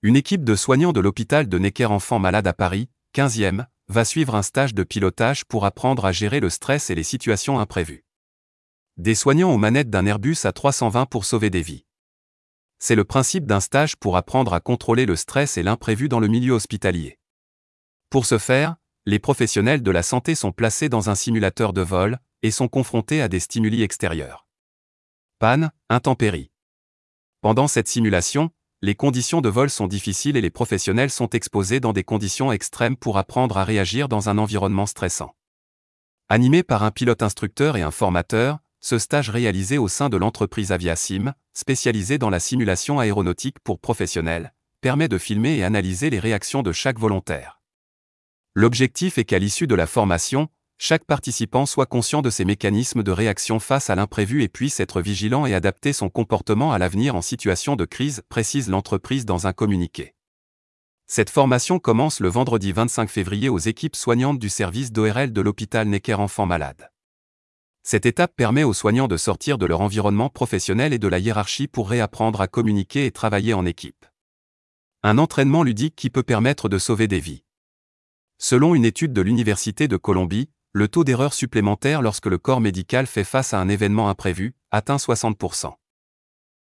Une équipe de soignants de l'hôpital de Necker Enfants Malades à Paris, 15e, va suivre un stage de pilotage pour apprendre à gérer le stress et les situations imprévues. Des soignants aux manettes d'un Airbus à 320 pour sauver des vies. C'est le principe d'un stage pour apprendre à contrôler le stress et l'imprévu dans le milieu hospitalier. Pour ce faire, les professionnels de la santé sont placés dans un simulateur de vol et sont confrontés à des stimuli extérieurs. Panne, intempéries. Pendant cette simulation, les conditions de vol sont difficiles et les professionnels sont exposés dans des conditions extrêmes pour apprendre à réagir dans un environnement stressant. Animé par un pilote instructeur et un formateur, ce stage réalisé au sein de l'entreprise Aviasim, spécialisée dans la simulation aéronautique pour professionnels, permet de filmer et analyser les réactions de chaque volontaire. L'objectif est qu'à l'issue de la formation, chaque participant soit conscient de ses mécanismes de réaction face à l'imprévu et puisse être vigilant et adapter son comportement à l'avenir en situation de crise, précise l'entreprise dans un communiqué. Cette formation commence le vendredi 25 février aux équipes soignantes du service d'ORL de l'hôpital Necker Enfants Malades. Cette étape permet aux soignants de sortir de leur environnement professionnel et de la hiérarchie pour réapprendre à communiquer et travailler en équipe. Un entraînement ludique qui peut permettre de sauver des vies. Selon une étude de l'Université de Colombie, le taux d'erreur supplémentaire lorsque le corps médical fait face à un événement imprévu atteint 60%.